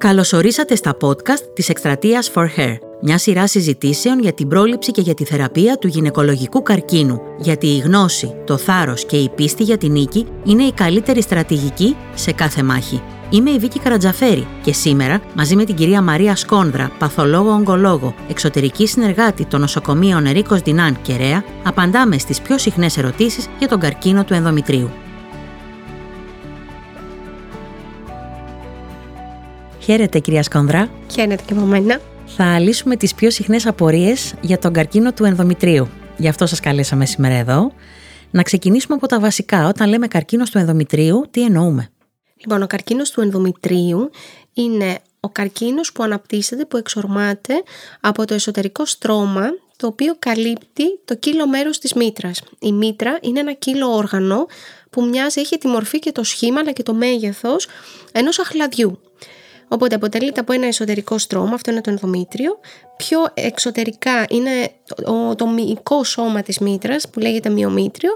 Καλωσορίσατε στα podcast της εκστρατείας For Hair, μια σειρά συζητήσεων για την πρόληψη και για τη θεραπεία του γυναικολογικού καρκίνου, γιατί η γνώση, το θάρρος και η πίστη για την νίκη είναι η καλύτερη στρατηγική σε κάθε μάχη. Είμαι η Βίκη Καρατζαφέρη και σήμερα, μαζί με την κυρία Μαρία Σκόνδρα, παθολόγο-ογκολόγο, εξωτερική συνεργάτη των νοσοκομείων Ερίκος Δινάν και Ρέα, απαντάμε στις πιο συχνές ερωτήσεις για τον καρκίνο του ενδομητρίου. Χαίρετε κυρία Σκόνδρα. Χαίρετε και από μένα. Θα λύσουμε τις πιο συχνές απορίες για τον καρκίνο του ενδομητρίου. Γι' αυτό σας καλέσαμε σήμερα εδώ. Να ξεκινήσουμε από τα βασικά. Όταν λέμε καρκίνος του ενδομητρίου, τι εννοούμε; Λοιπόν, ο καρκίνος του ενδομητρίου είναι ο καρκίνος που αναπτύσσεται, που εξορμάται από το εσωτερικό στρώμα το οποίο καλύπτει το κύλο μέρος της μήτρας. Η μήτρα είναι ένα κύλο όργανο που μοιάζει, έχει τη μορφή και το σχήμα αλλά και το μέγεθος ενός αχλαδιού. Οπότε αποτελείται από ένα εσωτερικό στρώμα, αυτό είναι το ενδομήτριο. Πιο εξωτερικά είναι το, το μυϊκό σώμα της μήτρας που λέγεται μυομήτριο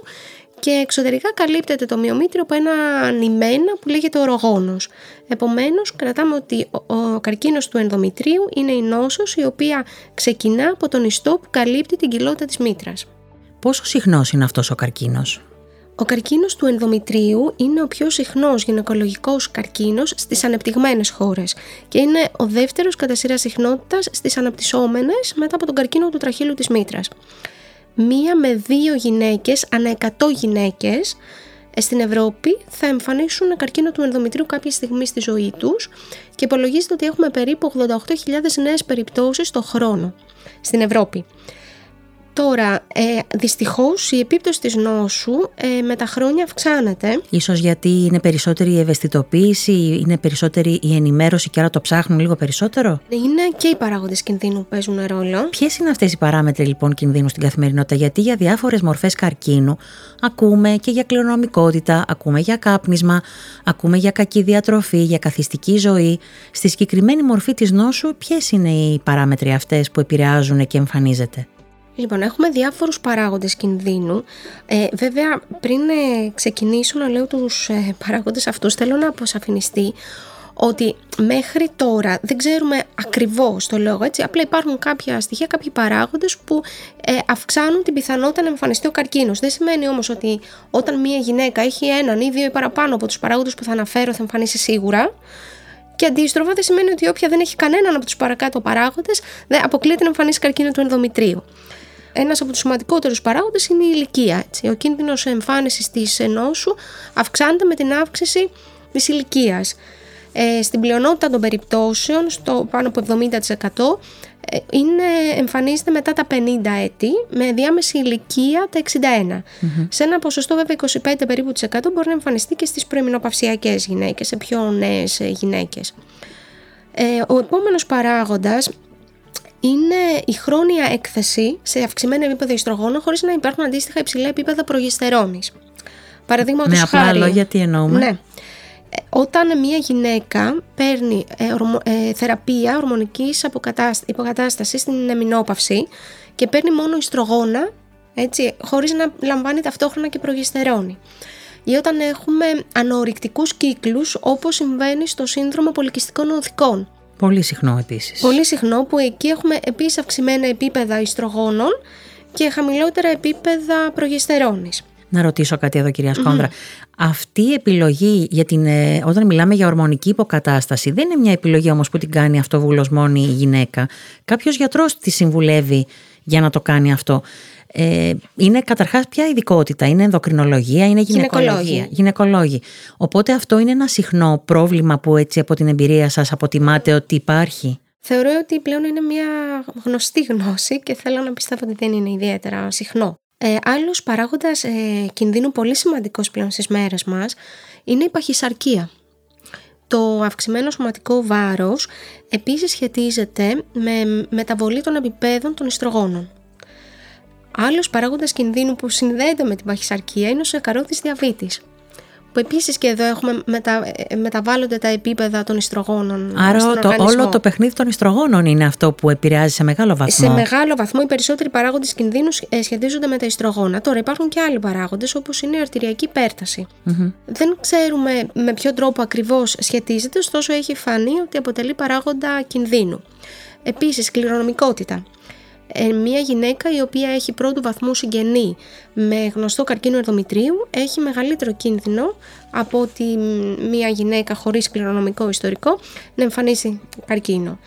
και εξωτερικά καλύπτεται το μυομήτριο από ένα νημένα που λέγεται ορογόνος. Επομένως κρατάμε ότι ο καρκίνος του ενδομητρίου είναι η νόσος η οποία ξεκινά από τον ιστό που καλύπτει την κοιλότητα της μήτρας. Πόσο συχνός είναι αυτός ο καρκίνος; Ο καρκίνος του ενδομητρίου είναι ο πιο συχνός γυναικολογικός καρκίνος στις ανεπτυγμένες χώρες και είναι ο δεύτερος κατά σειρά συχνότητας στις αναπτυσσόμενες μετά από τον καρκίνο του τραχύλου της μήτρας. Μία με δύο γυναίκες ανά 100 γυναίκες ε, στην Ευρώπη θα εμφανίσουν καρκίνο του ενδομητρίου κάποια στιγμή στη ζωή τους και υπολογίζεται ότι έχουμε περίπου 88.000 νέες περιπτώσεις το χρόνο στην Ευρώπη. Τώρα, ε, δυστυχώς η επίπτωση της νόσου ε, με τα χρόνια αυξάνεται. Ίσως γιατί είναι περισσότερη η ευαισθητοποίηση, είναι περισσότερη η ενημέρωση και άρα το ψάχνουν λίγο περισσότερο; Είναι και οι παράγοντες κινδύνου που παίζουν ρόλο. Ποιες είναι αυτές οι παράμετροι λοιπόν κινδύνου στην καθημερινότητα, γιατί για διάφορες μορφές καρκίνου ακούμε και για κληρονομικότητα, ακούμε για κάπνισμα, ακούμε για κακή διατροφή, για καθιστική ζωή. Στη συγκεκριμένη μορφή της νόσου, ποιες είναι οι παράμετροι αυτές που επηρεάζουν και εμφανίζεται; Λοιπόν, έχουμε διάφορους παράγοντες κινδύνου. Ε, βέβαια, πριν ε, ξεκινήσω να λέω τους ε, παράγοντες αυτούς, θέλω να αποσαφινιστεί ότι μέχρι τώρα δεν ξέρουμε ακριβώς το λόγο, έτσι, απλά υπάρχουν κάποια στοιχεία, κάποιοι παράγοντες που ε, αυξάνουν την πιθανότητα να εμφανιστεί ο καρκίνος. Δεν σημαίνει όμως ότι όταν μια γυναίκα έχει έναν ή δύο ή παραπάνω από τους παράγοντες που θα αναφέρω θα εμφανίσει σίγουρα, και αντίστροφα δεν σημαίνει ότι όποια δεν έχει κανέναν από τους παρακάτω παράγοντες δεν αποκλείεται να εμφανίσει καρκίνο του ενδομητρίου ένας από τους σημαντικότερους παράγοντες είναι η ηλικία. Έτσι. Ο κίνδυνος εμφάνισης της ενώσου αυξάνεται με την αύξηση της ηλικίας. Ε, στην πλειονότητα των περιπτώσεων, στο πάνω από 70%, ε, είναι, εμφανίζεται μετά τα 50 έτη με διάμεση ηλικία τα 61. Σε ένα ποσοστό βέβαια 25 περίπου μπορεί να εμφανιστεί και στις προημινοπαυσιακές γυναίκες, σε πιο νέες ε, γυναίκες. Ε, ο επόμενος παράγοντας είναι η χρόνια έκθεση σε αυξημένο επίπεδο ιστρογόνων χωρίς να υπάρχουν αντίστοιχα υψηλά επίπεδα προγεστερόνης. Παραδείγματος Με απλά λόγια τι εννοούμε. Ναι. Ε, όταν μια γυναίκα παίρνει ε, ε, θεραπεία ορμονικής υποκατάστασης στην εμινόπαυση και παίρνει μόνο ιστρογόνα, έτσι, χωρίς να λαμβάνει ταυτόχρονα και προγεστερόνη. Ή όταν έχουμε ανορυκτικούς κύκλους όπως συμβαίνει στο σύνδρομο πολυκυστικών οδικών Πολύ συχνό επίσης. Πολύ συχνό που εκεί έχουμε επίσης αυξημένα επίπεδα ιστρογόνων και χαμηλότερα επίπεδα προγεστερόνης. Να ρωτήσω κάτι εδώ κυρία Σκόνδρα. Αυτή η επιλογή για την, ε, όταν μιλάμε για ορμονική υποκατάσταση δεν είναι μια επιλογή όμως που την κάνει αυτοβουλωσμόνη η γυναίκα. Κάποιος γιατρός τη συμβουλεύει για να το κάνει αυτό. Ε, είναι καταρχάς ποια ειδικότητα, είναι ενδοκρινολογία, είναι γυναικολογία. Γυναικολόγη. Οπότε αυτό είναι ένα συχνό πρόβλημα που έτσι από την εμπειρία σας αποτιμάτε ότι υπάρχει; Θεωρώ ότι πλέον είναι μια γνωστή γνώση και θέλω να πιστεύω ότι δεν είναι ιδιαίτερα συχνό. Ε, άλλος παράγοντας ε, κινδύνου πολύ σημαντικός πλέον στις μέρες μας είναι η παχυσαρκία. Το αυξημένο σωματικό βάρος επίσης σχετίζεται με μεταβολή των επιπέδων των ιστρογόνων. Άλλος παράγοντας κινδύνου που συνδέεται με την παχυσαρκία είναι ο σακαρόδη διαβήτης. που επίσης και εδώ έχουμε μετα, ε, μεταβάλλονται τα επίπεδα των ιστρογόνων Άρα στον το, οργανισμό. όλο το παιχνίδι των ιστρογόνων είναι αυτό που επηρεάζει σε μεγάλο βαθμό. Σε μεγάλο βαθμό οι περισσότεροι παράγοντες κινδύνους ε, σχετίζονται με τα ιστρογόνα. Τώρα υπάρχουν και άλλοι παράγοντες όπως είναι η αρτηριακή υπέρταση. Δεν ξέρουμε με ποιο τρόπο ακριβώς σχετίζεται, ωστόσο έχει φανεί ότι αποτελεί παράγοντα κινδύνου. Επίσης, κληρονομικότητα. Ε, μια γυναίκα η οποία έχει πρώτου βαθμού συγγενή με γνωστό καρκίνο ενδομητρίου έχει μεγαλύτερο κίνδυνο από ότι μια γυναίκα χωρίς κληρονομικό ιστορικό να εμφανίσει καρκίνο.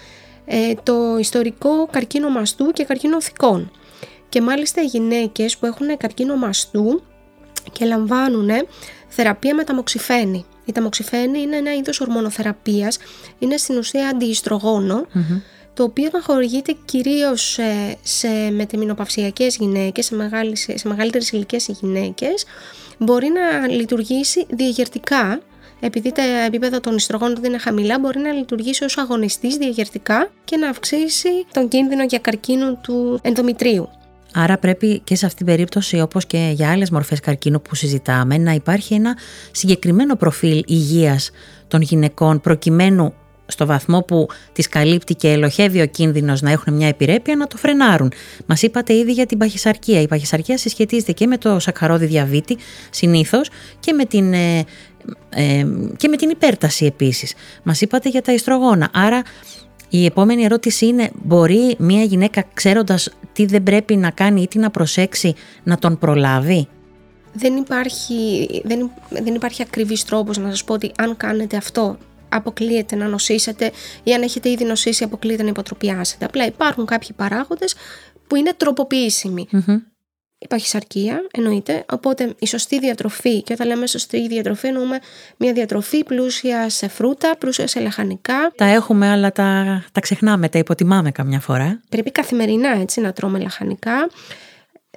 Ε, το ιστορικό καρκίνο μαστού και καρκίνο θικών. Και μάλιστα οι γυναίκες που έχουν καρκίνο μαστού και λαμβάνουν θεραπεία με ταμοξιφένη. Η ταμοξιφένη είναι ένα είδος ορμονοθεραπείας, είναι στην ουσία αντιιστρογόνο, το οποίο να χορηγείται κυρίως σε, σε μετεμινοπαυσιακές γυναίκες, σε, μεγάλες, σε μεγαλύτερες ηλικίες γυναίκες, μπορεί να λειτουργήσει διαγερτικά, επειδή τα επίπεδα των ιστρογόνων δεν είναι χαμηλά, μπορεί να λειτουργήσει ως αγωνιστής διαγερτικά και να αυξήσει τον κίνδυνο για καρκίνο του ενδομητρίου. Άρα πρέπει και σε αυτήν την περίπτωση όπως και για άλλες μορφές καρκίνου που συζητάμε να υπάρχει ένα συγκεκριμένο προφίλ υγείας των γυναικών προκειμένου στο βαθμό που τις καλύπτει και ελοχεύει ο κίνδυνος να έχουν μια επιρρέπεια να το φρενάρουν. Μας είπατε ήδη για την παχυσαρκία. Η παχυσαρκία συσχετίζεται και με το σακαρόδι διαβήτη συνήθως και με την. Ε, ε, και με την υπέρταση επίσης. Μας είπατε για τα ιστρογόνα. Άρα η επόμενη ερώτηση είναι μπορεί μια γυναίκα ξέροντας τι δεν πρέπει να κάνει ή τι να προσέξει να τον προλάβει; Δεν υπάρχει, δεν, δεν υπάρχει ακριβής τρόπος να σας πω ότι αν κάνετε αυτό αποκλείεται να νοσήσετε ή αν έχετε ήδη νοσήσει αποκλείεται να υποτροπιάσετε. Απλά υπάρχουν κάποιοι παράγοντες που είναι τροποποιήσιμοι. Mm-hmm. Η παχυσαρκία εννοείται, οπότε η σωστή διατροφή και όταν λέμε σωστή διατροφή εννοούμε μια διατροφή πλούσια σε φρούτα, πλούσια σε λαχανικά. Τα έχουμε αλλά τα, τα ξεχνάμε, τα υποτιμάμε καμιά φορά. Πρέπει καθημερινά έτσι να τρώμε λαχανικά,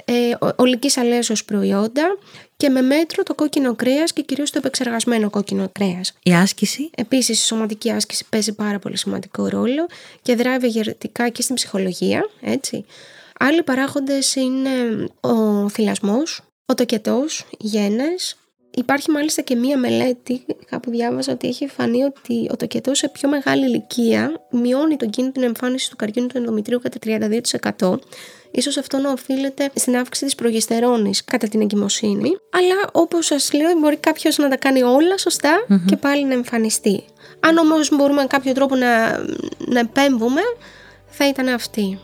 ε, ολικής αλέσεως προϊόντα και με μέτρο το κόκκινο κρέας και κυρίως το επεξεργασμένο κόκκινο κρέας. Η άσκηση; Επίσης, η σωματική άσκηση παίζει πάρα πολύ σημαντικό ρόλο και δράει ευεργετικά και στην ψυχολογία. Έτσι. Άλλοι παράγοντες είναι ο θυλασμός, ο τοκετός, οι γένες. Υπάρχει μάλιστα και μία μελέτη, κάπου διάβαζα ότι έχει φανεί ότι ο τοκετός σε πιο μεγάλη ηλικία μειώνει τον κίνδυνο εμφάνιση του καρκίνου του ενδομητρίου κατά 32%. Ίσως αυτό να οφείλεται στην αύξηση της προγεστερόνης κατά την εγκυμοσύνη. Αλλά όπως σας λέω μπορεί κάποιος να τα κάνει όλα και πάλι να εμφανιστεί. Αν όμως μπορούμε κάποιο τρόπο να, να επέμβουμε θα ήταν αυτή.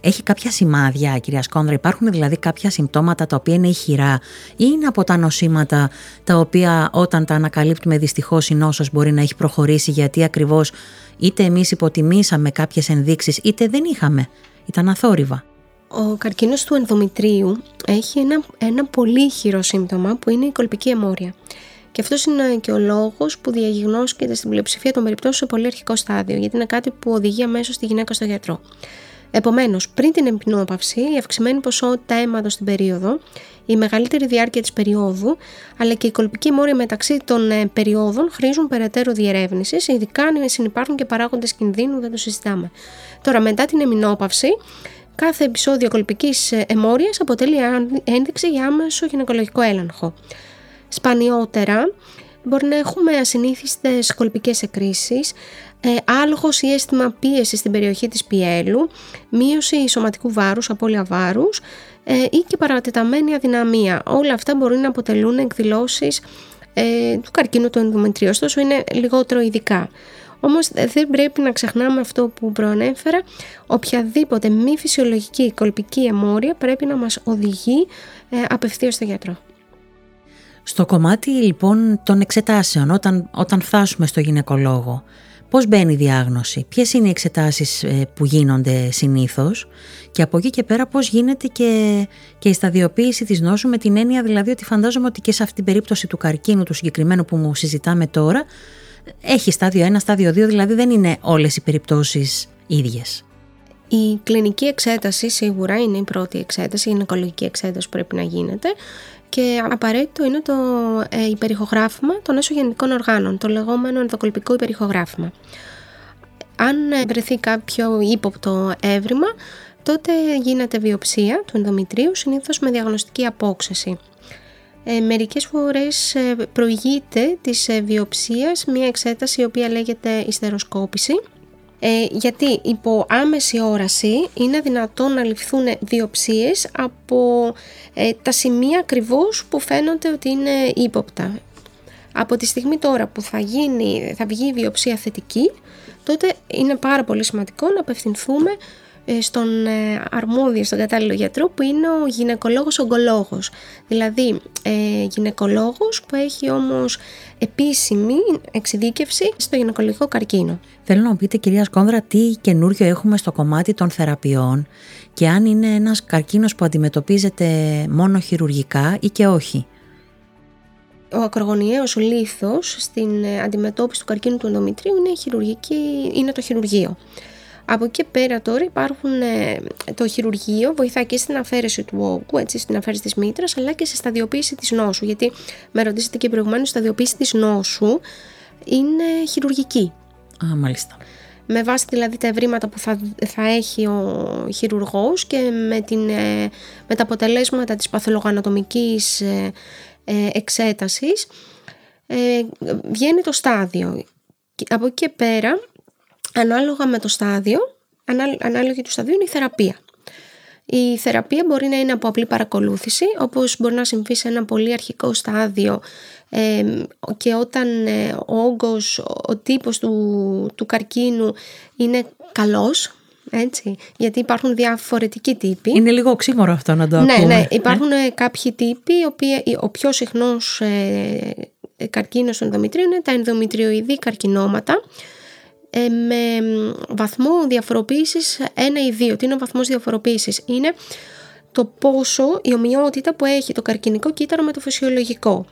Έχει κάποια σημάδια, κυρία Σκόνδρα, υπάρχουν δηλαδή κάποια συμπτώματα τα οποία είναι ηχηρά ή είναι από τα νοσήματα τα οποία όταν τα ανακαλύπτουμε δυστυχώς η νόσος μπορεί να έχει προχωρήσει γιατί ακριβώς είτε εμείς υποτιμήσαμε κάποιες ενδείξεις είτε δεν είχαμε, ήταν αθόρυβα. Ο καρκίνος του ενδομητρίου έχει ένα, ένα πολύ χειρό σύμπτωμα που είναι η κολπική αιμόρια. Και αυτός είναι και ο λόγος που διαγνώσκεται στην πλειοψηφία των περιπτώσεων σε πολύ αρχικό στάδιο, γιατί είναι κάτι που οδηγεί αμέσως τη γυναίκα στο γιατρό. Επομένως, πριν την εμπνόπαυση, η αυξημένη ποσότητα αίματος στην περίοδο, η μεγαλύτερη διάρκεια της περίοδου, αλλά και η κολπική μόρια μεταξύ των ε, περιόδων χρήζουν περαιτέρω διερεύνησης, ειδικά αν συνεπάρχουν και παράγοντες κινδύνου, δεν το συζητάμε. Τώρα, μετά την εμεινόπαυση, κάθε επεισόδιο κολπικής αιμόριας αποτελεί ένδειξη για άμεσο γυναικολογικό έλεγχο. Σπανιότερα μπορεί να έχουμε ασυνήθιστες κολπικές εκκρίσεις, ε, άλγος ή αίσθημα πίεσης στην περιοχή της πιέλου, μείωση σωματικού βάρους, απώλεια βάρους ε, ή και παρατεταμένη αδυναμία. Όλα αυτά μπορεί να αποτελούν εκδηλώσεις ε, του καρκίνου του ενδομετρίου, ωστόσο είναι λιγότερο ειδικά. Όμως δεν πρέπει να ξεχνάμε αυτό που προανέφερα, οποιαδήποτε μη φυσιολογική κολπική αιμόρια πρέπει να μας οδηγεί ε, απευθείας στο γιατρό. Στο κομμάτι λοιπόν των εξετάσεων, όταν, όταν φτάσουμε στο γυναικολόγο, πώς μπαίνει η διάγνωση, ποιες είναι οι εξετάσεις ε, που γίνονται συνήθως; Και από εκεί και πέρα πώς γίνεται και, και η σταδιοποίηση της νόσου με την έννοια δηλαδή ότι φαντάζομαι ότι και σε αυτή την περίπτωση του καρκίνου του συγκεκριμένου που μου συζητάμε τώρα έχει στάδιο 1, στάδιο 2, δηλαδή δεν είναι όλες οι περιπτώσεις ίδιες. Η κλινική εξέταση σίγουρα είναι η πρώτη εξέταση, η γυναικολογική εξέταση που πρέπει να γίνεται και απαραίτητο είναι το ε, υπερηχογράφημα των έσω οργάνων, το λεγόμενο ενδοκολπικό υπερηχογράφημα. Αν ε, βρεθεί κάποιο ύποπτο έβριμα, τότε γίνεται βιοψία του ενδομητρίου, συνήθως με διαγνωστική απόξεση. ε, μερικές φορές ε, προηγείται της ε, βιοψίας μια εξέταση η οποία λέγεται ιστεροσκόπηση ε, γιατί υπό άμεση όραση είναι δυνατόν να ληφθούν βιοψίες από ε, τα σημεία ακριβώς που φαίνονται ότι είναι ύποπτα. Από τη στιγμή τώρα που θα, γίνει, θα βγει η βιοψία θετική, τότε είναι πάρα πολύ σημαντικό να απευθυνθούμε ε, στον ε, αρμόδιο, στον κατάλληλο γιατρό που είναι ο γυναικολόγος ογκολόγος. Δηλαδή ε, γυναικολόγος που έχει όμως επίσημη εξειδίκευση στο γυναικολογικό καρκίνο. Θέλω να πείτε κυρία Σκόνδρα τι καινούριο έχουμε στο κομμάτι των θεραπείων και αν είναι ένας καρκίνος που αντιμετωπίζεται μόνο χειρουργικά ή και όχι; Ο ακρογωνιαίος λίθος στην αντιμετώπιση του καρκίνου του ενδομητρίου είναι, χειρουργική, είναι το χειρουργείο. Από εκεί πέρα τώρα υπάρχουν ε, το χειρουργείο, βοηθάει και στην αφαίρεση του όγκου, έτσι, στην αφαίρεση της μήτρας, αλλά και στη σταδιοποίηση της νόσου. Γιατί με ρωτήσατε και προηγουμένως, η σταδιοποίηση της νόσου είναι χειρουργική. Α, μάλιστα. Με βάση δηλαδή τα ευρήματα που θα, θα έχει ο χειρουργός και με, την, ε, με τα αποτελέσματα της παθολογανατομικής ε, εξέτασης βγαίνει το στάδιο. Από εκεί και πέρα ανάλογα με το στάδιο, ανάλογη του σταδίου είναι η θεραπεία. Η θεραπεία μπορεί να είναι από απλή παρακολούθηση, όπως μπορεί να συμβεί σε ένα πολύ αρχικό στάδιο και όταν ε, ο όγκος, ο τύπος του, του καρκίνου είναι καλός, έτσι, γιατί υπάρχουν διαφορετικοί τύποι. Είναι λίγο οξύμορο αυτό να το ναι, ακούμε. Ναι, υπάρχουν ε; κάποιοι τύποι, ο πιο συχνός ε, καρκίνος των ενδομητρίων είναι τα ενδομητριοειδή καρκινώματα, ε, με βαθμό διαφοροποίησης 1 ή 2. Τι είναι ο βαθμός διαφοροποίησης; Είναι το πόσο η ομοιότητα που έχει το καρκινικό κύτταρο με το φυσιολογικό.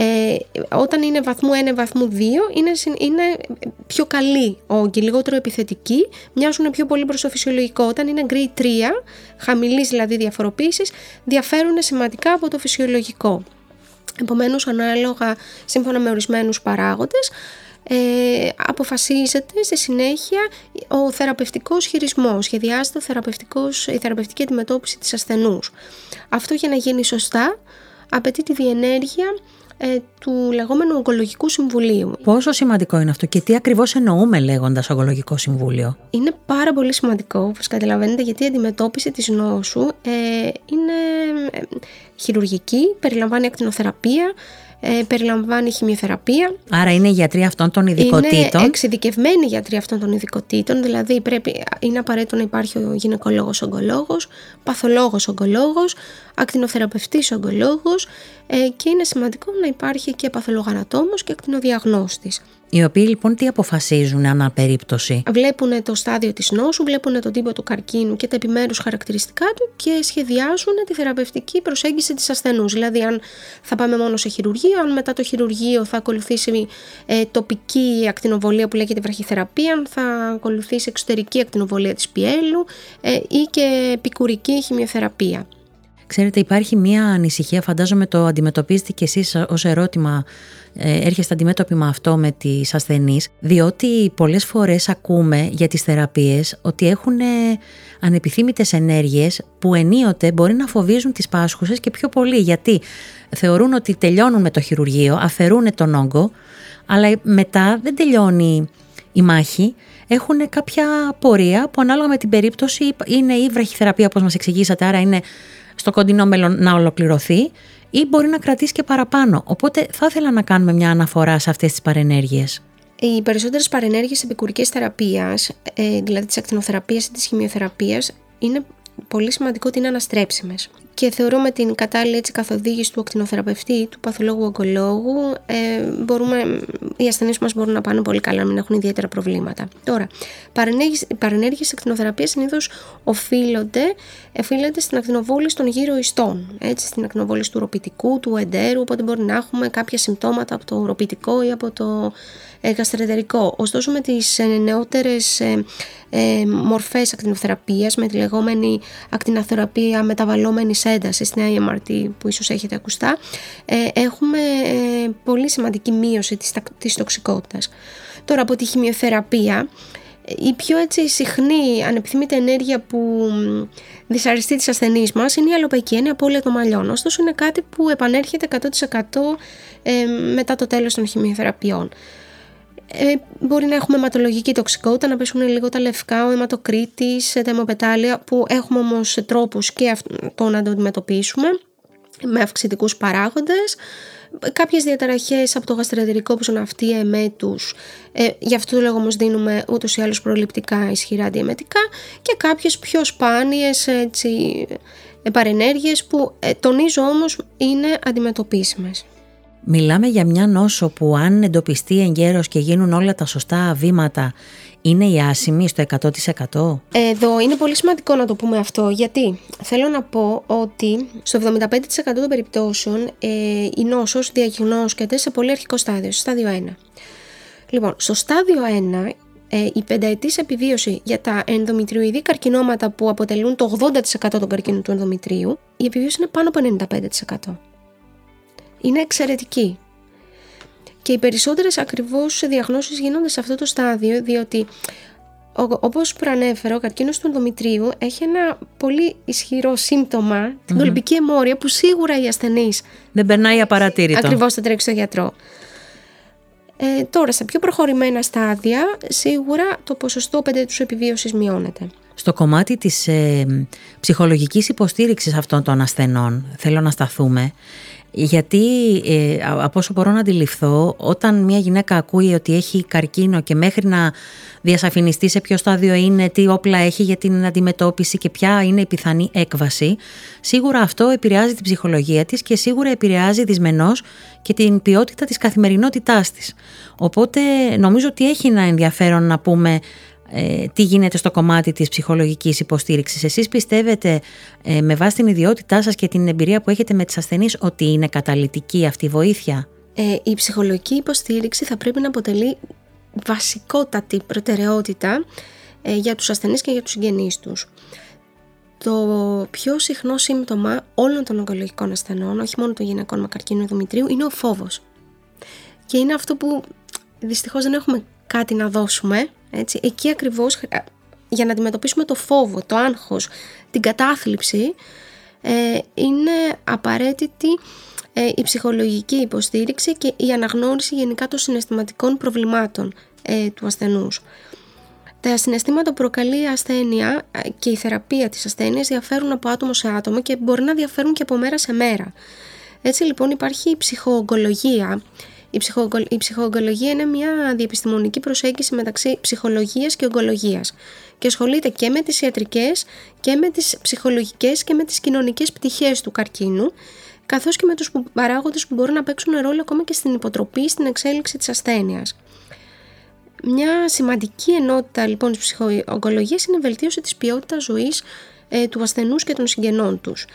Ε, όταν είναι βαθμού 1, βαθμού 2 είναι, είναι πιο καλή όγκη, λιγότερο επιθετική, μοιάζουν πιο πολύ προς το φυσιολογικό. Όταν είναι grade 3, χαμηλής δηλαδή διαφοροποίησης, διαφέρουν σημαντικά από το φυσιολογικό. Επομένως, ανάλογα, σύμφωνα με ορισμένους παράγοντες, ε, αποφασίζεται στη συνέχεια ο θεραπευτικός χειρισμός, σχεδιάζεται ο θεραπευτικός, η θεραπευτική αντιμετώπιση της ασθενούς. Αυτό για να γίνει σωστά απαιτεί τη διενέργεια ε, του λεγόμενου ογκολογικού συμβουλίου. Πόσο σημαντικό είναι αυτό και τι ακριβώς εννοούμε λέγοντας ογκολογικό συμβούλιο; Είναι πάρα πολύ σημαντικό, όπως καταλαβαίνετε, γιατί η αντιμετώπιση της νόσου ε, είναι ε, χειρουργική, περιλαμβάνει ακτινοθεραπεία, ε, περιλαμβάνει χημειοθεραπεία. Άρα είναι γιατροί αυτών των ειδικοτήτων. Είναι εξειδικευμένοι γιατροί αυτών των ειδικοτήτων, δηλαδή πρέπει, είναι απαραίτητο να υπάρχει ο γυναικολόγος ογκολόγος, παθολόγος ογκολόγος, ακτινοθεραπευτής ογκολόγος ε, και είναι σημαντικό να υπάρχει και παθολογανατόμος και ακτινοδιαγνώστης. Οι οποίοι λοιπόν τι αποφασίζουν ανά περίπτωση; Βλέπουν το στάδιο της νόσου, βλέπουν τον τύπο του καρκίνου και τα επιμέρους χαρακτηριστικά του και σχεδιάζουν τη θεραπευτική προσέγγιση της ασθενούς. Δηλαδή αν θα πάμε μόνο σε χειρουργείο, αν μετά το χειρουργείο θα ακολουθήσει ε, τοπική ακτινοβολία που λέγεται βραχυθεραπεία, αν θα ακολουθήσει εξωτερική ακτινοβολία της πιέλου ε, ή και επικουρική χημειοθεραπεία. Ξέρετε υπάρχει μία ανησυχία, φαντάζομαι το αντιμετωπίζετε και εσείς ως ερώτημα ε, έρχεστε αντιμέτωποι με αυτό με τις ασθενείς, διότι πολλές φορές ακούμε για τις θεραπείες ότι έχουν ανεπιθύμητες ενέργειες που ενίοτε μπορεί να φοβίζουν τις πάσχουσες και πιο πολύ γιατί θεωρούν ότι τελειώνουν με το χειρουργείο, αφαιρούν τον όγκο, αλλά μετά δεν τελειώνει η μάχη, έχουν κάποια πορεία που ανάλογα με την περίπτωση είναι η βραχυθεραπεία όπως μας εξηγήσατε, άρα είναι στο κοντινό μέλλον να ολοκληρωθεί ή μπορεί να κρατήσει και παραπάνω. Οπότε θα ήθελα να κάνουμε μια αναφορά σε αυτές τις παρενέργειες. Οι περισσότερες παρενέργειες επικουρικής θεραπείας, ε, δηλαδή της ακτινοθεραπείας ή της χημειοθεραπείας, είναι πολύ σημαντικό ότι είναι αναστρέψιμες και θεωρώ με την κατάλληλη έτσι, καθοδήγηση του ακτινοθεραπευτή, του παθολόγου ογκολόγου, ε, μπορούμε, οι ασθενείς μας μπορούν να πάνε πολύ καλά, να μην έχουν ιδιαίτερα προβλήματα. Τώρα, οι παρενέργειες ακτινοθεραπεία συνήθως οφείλονται, οφείλονται στην ακτινοβόληση των γύρω ιστών. Έτσι, στην ακτινοβόληση του ροπητικού, του εντέρου, οπότε μπορεί να έχουμε κάποια συμπτώματα από το ροπητικό ή από το ε, γαστρεντερικό. Ωστόσο, με τις ε, νεότερες ε, ε, μορφές ακτινοθεραπείας με τη λεγόμενη ακτινοθεραπεία μεταβαλλόμενης έντασης στην IMRT που ίσως έχετε ακουστά ε, έχουμε ε, πολύ σημαντική μείωση της, της τοξικότητας. Τώρα από τη χημειοθεραπεία η πιο έτσι συχνή ανεπιθύμητη ενέργεια που δυσαρεστεί τις ασθενείς μας είναι η αλλοπαϊκή έννοια απώλεια των μαλλιών. Ωστόσο είναι κάτι που επανέρχεται 100% ε, μετά το τέλος των χημειοθεραπείων. Ε, μπορεί να έχουμε αιματολογική τοξικότητα, να πέσουν λίγο τα λευκά, ο αιματοκρίτης, τα αιμοπετάλια, που έχουμε όμως τρόπους και αυτό να το αντιμετωπίσουμε με αυξητικούς παράγοντες κάποιες διαταραχές από το γαστρεντερικό που είναι αυτή εμέτους ε, γι' αυτό το λόγο όμως δίνουμε ούτως ή άλλως προληπτικά ισχυρά αντιεμετικά και κάποιες πιο σπάνιες έτσι, παρενέργειες που ε, τονίζω όμως είναι αντιμετωπίσιμες. Μιλάμε για μια νόσο που αν εντοπιστεί εγκαίρως και γίνουν όλα τα σωστά βήματα είναι η άσημη στο 100%? Εδώ είναι πολύ σημαντικό να το πούμε αυτό γιατί θέλω να πω ότι στο 75% των περιπτώσεων ε, η νόσος διαγνώσκεται σε πολύ αρχικό στάδιο, στο στάδιο 1. Λοιπόν, στο στάδιο 1 ε, η πενταετής επιβίωση για τα ενδομητριοειδή καρκινώματα που αποτελούν το 80% των καρκίνων του ενδομητρίου, η επιβίωση είναι πάνω από 95%. Είναι εξαιρετική. Και οι περισσότερες ακριβώς διαγνώσεις γίνονται σε αυτό το στάδιο, διότι όπως προανέφερα, ο καρκίνος του ενδομητρίου έχει ένα πολύ ισχυρό σύμπτωμα, την mm κολυμπική αιμόρρεια, που σίγουρα οι ασθενείς δεν περνάει απαρατήρητο. Ακριβώς θα τρέξει στο γιατρό. Ε, τώρα, σε πιο προχωρημένα στάδια, σίγουρα το ποσοστό πεντέτους επιβίωσης μειώνεται. Στο κομμάτι της ε, ψυχολογικής υποστήριξης αυτών των ασθενών, θέλω να σταθούμε, γιατί ε, από όσο μπορώ να αντιληφθώ, όταν μια γυναίκα ακούει ότι έχει καρκίνο και μέχρι να διασαφινιστεί σε ποιο στάδιο είναι, τι όπλα έχει για την αντιμετώπιση και ποια είναι η πιθανή έκβαση, σίγουρα αυτό επηρεάζει την ψυχολογία της και σίγουρα επηρεάζει δυσμενώς και την ποιότητα της καθημερινότητάς της. Οπότε νομίζω ότι έχει ένα ενδιαφέρον να πούμε ε, τι γίνεται στο κομμάτι της ψυχολογικής υποστήριξης. Εσείς πιστεύετε ε, με βάση την ιδιότητά σας και την εμπειρία που έχετε με τις ασθενείς ότι είναι καταλητική αυτή η βοήθεια; Ε, η ψυχολογική υποστήριξη θα πρέπει να αποτελεί βασικότατη προτεραιότητα ε, για τους ασθενείς και για τους συγγενείς τους. Το πιο συχνό σύμπτωμα όλων των ογκολογικών ασθενών, όχι μόνο των γυναικών με καρκίνο Δημητρίου, είναι ο φόβος. Και είναι αυτό που δυστυχώς δεν έχουμε κάτι να δώσουμε έτσι, εκεί ακριβώς για να αντιμετωπίσουμε το φόβο, το άγχος, την κατάθλιψη ε, είναι απαραίτητη ε, η ψυχολογική υποστήριξη και η αναγνώριση γενικά των συναισθηματικών προβλημάτων ε, του ασθενούς. Τα συναισθήματα που προκαλεί η ασθένεια και η θεραπεία της ασθένειας διαφέρουν από άτομο σε άτομο και μπορεί να διαφέρουν και από μέρα σε μέρα. Έτσι λοιπόν υπάρχει η ψυχοογκολογία η, η ψυχοογκολογία είναι μια διεπιστημονική προσέγγιση μεταξύ ψυχολογίας και ογκολογίας και ασχολείται και με τις ιατρικές και με τις ψυχολογικές και με τις κοινωνικές πτυχές του καρκίνου καθώς και με τους παράγοντες που μπορούν να παίξουν ρόλο ακόμα και στην υποτροπή στην εξέλιξη της ασθένειας. Μια σημαντική ενότητα λοιπόν της ψυχοογκολογίας είναι η βελτίωση της ποιότητας ζωής ε, του ασθενούς και των συγγενών τους.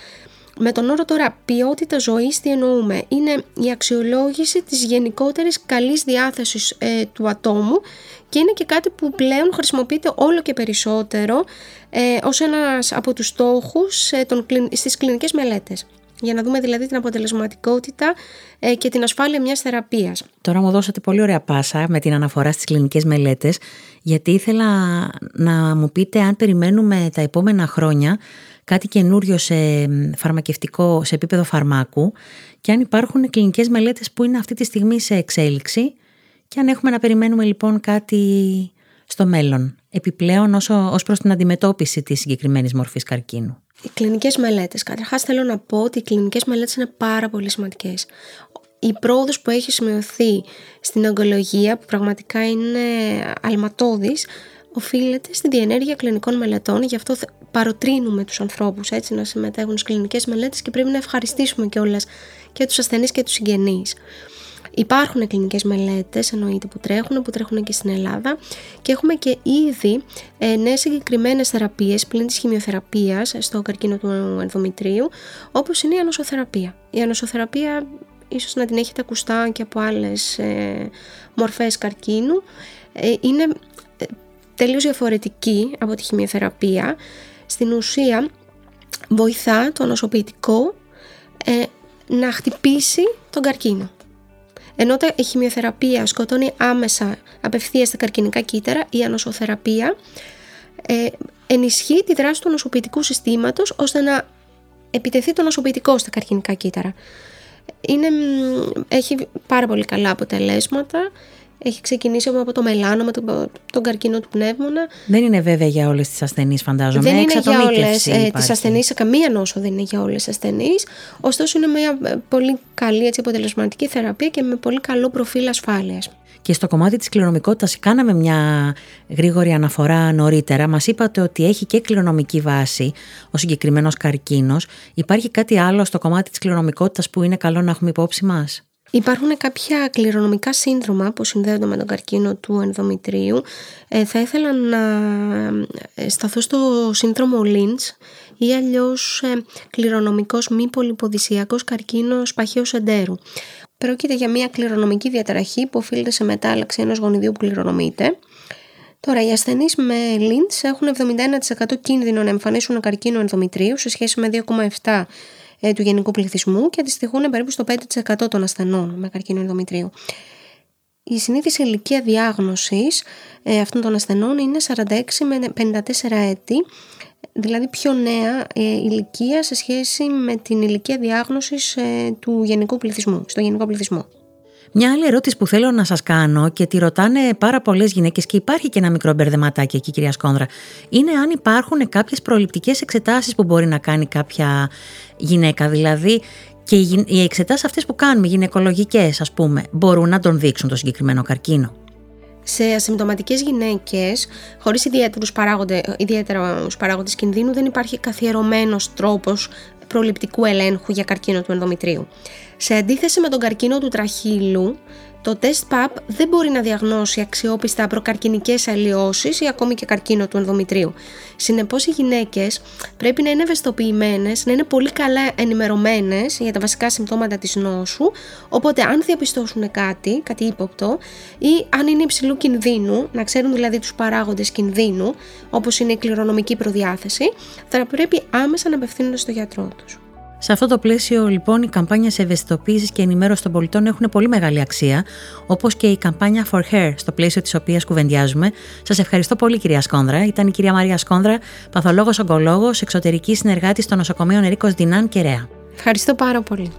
Με τον όρο τώρα ποιότητα ζωής τι εννοούμε; Είναι η αξιολόγηση της γενικότερης καλής διάθεσης ε, του ατόμου και είναι και κάτι που πλέον χρησιμοποιείται όλο και περισσότερο ε, ως ένας από τους στόχους ε, των, στις κλινικές μελέτες για να δούμε δηλαδή την αποτελεσματικότητα ε, και την ασφάλεια μιας θεραπείας. Τώρα μου δώσατε πολύ ωραία πάσα με την αναφορά στις κλινικές μελέτες γιατί ήθελα να μου πείτε αν περιμένουμε τα επόμενα χρόνια κάτι καινούριο σε φαρμακευτικό, σε επίπεδο φαρμάκου και αν υπάρχουν κλινικές μελέτες που είναι αυτή τη στιγμή σε εξέλιξη και αν έχουμε να περιμένουμε λοιπόν κάτι στο μέλλον, επιπλέον όσο, ως προς την αντιμετώπιση της συγκεκριμένης μορφής καρκίνου. Οι κλινικές μελέτες. Καταρχάς θέλω να πω ότι οι κλινικές μελέτες είναι πάρα πολύ σημαντικές. Η πρόοδος που έχει σημειωθεί στην ογκολογία, που πραγματικά είναι αλματώδης, οφείλεται στην διενέργεια κλινικών μελετών, γι' αυτό παροτρύνουμε τους ανθρώπους έτσι, να συμμετέχουν στις κλινικές μελέτες και πρέπει να ευχαριστήσουμε κιόλας και τους ασθενείς και τους συγγενείς. Υπάρχουν κλινικές μελέτες, εννοείται που τρέχουν, που τρέχουν και στην Ελλάδα και έχουμε και ήδη ε, νέες συγκεκριμένες θεραπείες πλην της χημειοθεραπείας στο καρκίνο του ενδομητρίου, όπως είναι η ανοσοθεραπεία. Η ανοσοθεραπεία ίσως να την έχετε ακουστά και από άλλες ε, μορφές καρκίνου. Ε, είναι ε, τελείως διαφορετική από τη χημειοθεραπεία. Στην ουσία βοηθά το νοσοποιητικό ε, να χτυπήσει τον καρκίνο. Ενώ η χημειοθεραπεία σκοτώνει άμεσα απευθείας στα καρκινικά κύτταρα, η ανοσοθεραπεία ε, ενισχύει τη δράση του νοσοποιητικού συστήματος ώστε να επιτεθεί το νοσοποιητικό στα καρκινικά κύτταρα. Είναι, έχει πάρα πολύ καλά αποτελέσματα έχει ξεκινήσει από το μελάνο, με τον, τον καρκίνο του πνεύμονα. Δεν είναι βέβαια για όλες τις ασθενείς, φαντάζομαι. Δεν είναι για όλες ε, τις ασθενείς, σε καμία νόσο δεν είναι για όλες τις ασθενείς. Ωστόσο, είναι μια ε, πολύ καλή έτσι, αποτελεσματική θεραπεία και με πολύ καλό προφίλ ασφάλειας. Και στο κομμάτι της κληρονομικότητας κάναμε μια γρήγορη αναφορά νωρίτερα. Μας είπατε ότι έχει και κληρονομική βάση ο συγκεκριμένος καρκίνος. Υπάρχει κάτι άλλο στο κομμάτι της κληρονομικότητας που είναι καλό να έχουμε υπόψη μας; Υπάρχουν κάποια κληρονομικά σύνδρομα που συνδέονται με τον καρκίνο του ενδομητρίου. Ε, θα ήθελα να ε, σταθώ στο σύνδρομο Lynch ή αλλιώς ε, κληρονομικός μη πολυποδησιακός καρκίνος παχαίου εντέρου. Πρόκειται για μια κληρονομική διαταραχή που οφείλεται σε μετάλλαξη ενός γονιδίου που κληρονομείται. Τώρα, οι ασθενείς με Lynch έχουν 71% κίνδυνο να εμφανίσουν καρκίνο ενδομητρίου σε σχέση με 2,7% ε, του γενικού πληθυσμού και αντιστοιχούν περίπου στο 5% των ασθενών με καρκίνο ενδομητρίου. Η συνήθιση ηλικία διάγνωσης ε, αυτών των ασθενών είναι 46 με 54 έτη, δηλαδή πιο νέα ε, ηλικία σε σχέση με την ηλικία διάγνωσης του γενικού πληθυσμού, στο γενικό πληθυσμό. Μια άλλη ερώτηση που θέλω να σας κάνω και τη ρωτάνε πάρα πολλές γυναίκες και υπάρχει και ένα μικρό μπερδεματάκι εκεί, κυρία Σκόνδρα, είναι αν υπάρχουν κάποιες προληπτικές εξετάσεις που μπορεί να κάνει κάποια γυναίκα. Δηλαδή, και οι εξετάσεις αυτές που κάνουμε, γυναικολογικές, ας πούμε, μπορούν να τον δείξουν το συγκεκριμένο καρκίνο; Σε ασυμπτωματικές γυναίκες, χωρίς ιδιαίτερους παράγοντες, ιδιαίτερους παράγοντες κινδύνου, δεν υπάρχει καθιερωμένος τρόπος προληπτικού ελέγχου για καρκίνο του ενδομητρίου. Σε αντίθεση με τον καρκίνο του τραχύλου, το τεστ PAP δεν μπορεί να διαγνώσει αξιόπιστα προκαρκινικές αλλοιώσεις ή ακόμη και καρκίνο του ενδομητρίου. Συνεπώς οι γυναίκες πρέπει να είναι ευαισθητοποιημένες, να είναι πολύ καλά ενημερωμένες για τα βασικά συμπτώματα της νόσου, οπότε αν διαπιστώσουν κάτι, κάτι ύποπτο ή αν είναι υψηλού κινδύνου, να ξέρουν δηλαδή τους παράγοντες κινδύνου, όπως είναι η κληρονομική προδιάθεση, θα πρέπει άμεσα να απευθύνονται στο γιατρό τους. Σε αυτό το πλαίσιο, λοιπόν, οι καμπάνια ευαισθητοποίησης και ενημέρωσης των πολιτών έχουν πολύ μεγάλη αξία, όπως και η καμπάνια For Hair, στο πλαίσιο της οποίας κουβεντιάζουμε. Σας ευχαριστώ πολύ, κυρία Σκόνδρα. Ήταν η κυρία Μαρία Σκόνδρα, παθολόγο ογκολόγο, εξωτερικής συνεργάτης των νοσοκομείων Ερίκο Δινάν και Ρέα. Ευχαριστώ πάρα πολύ.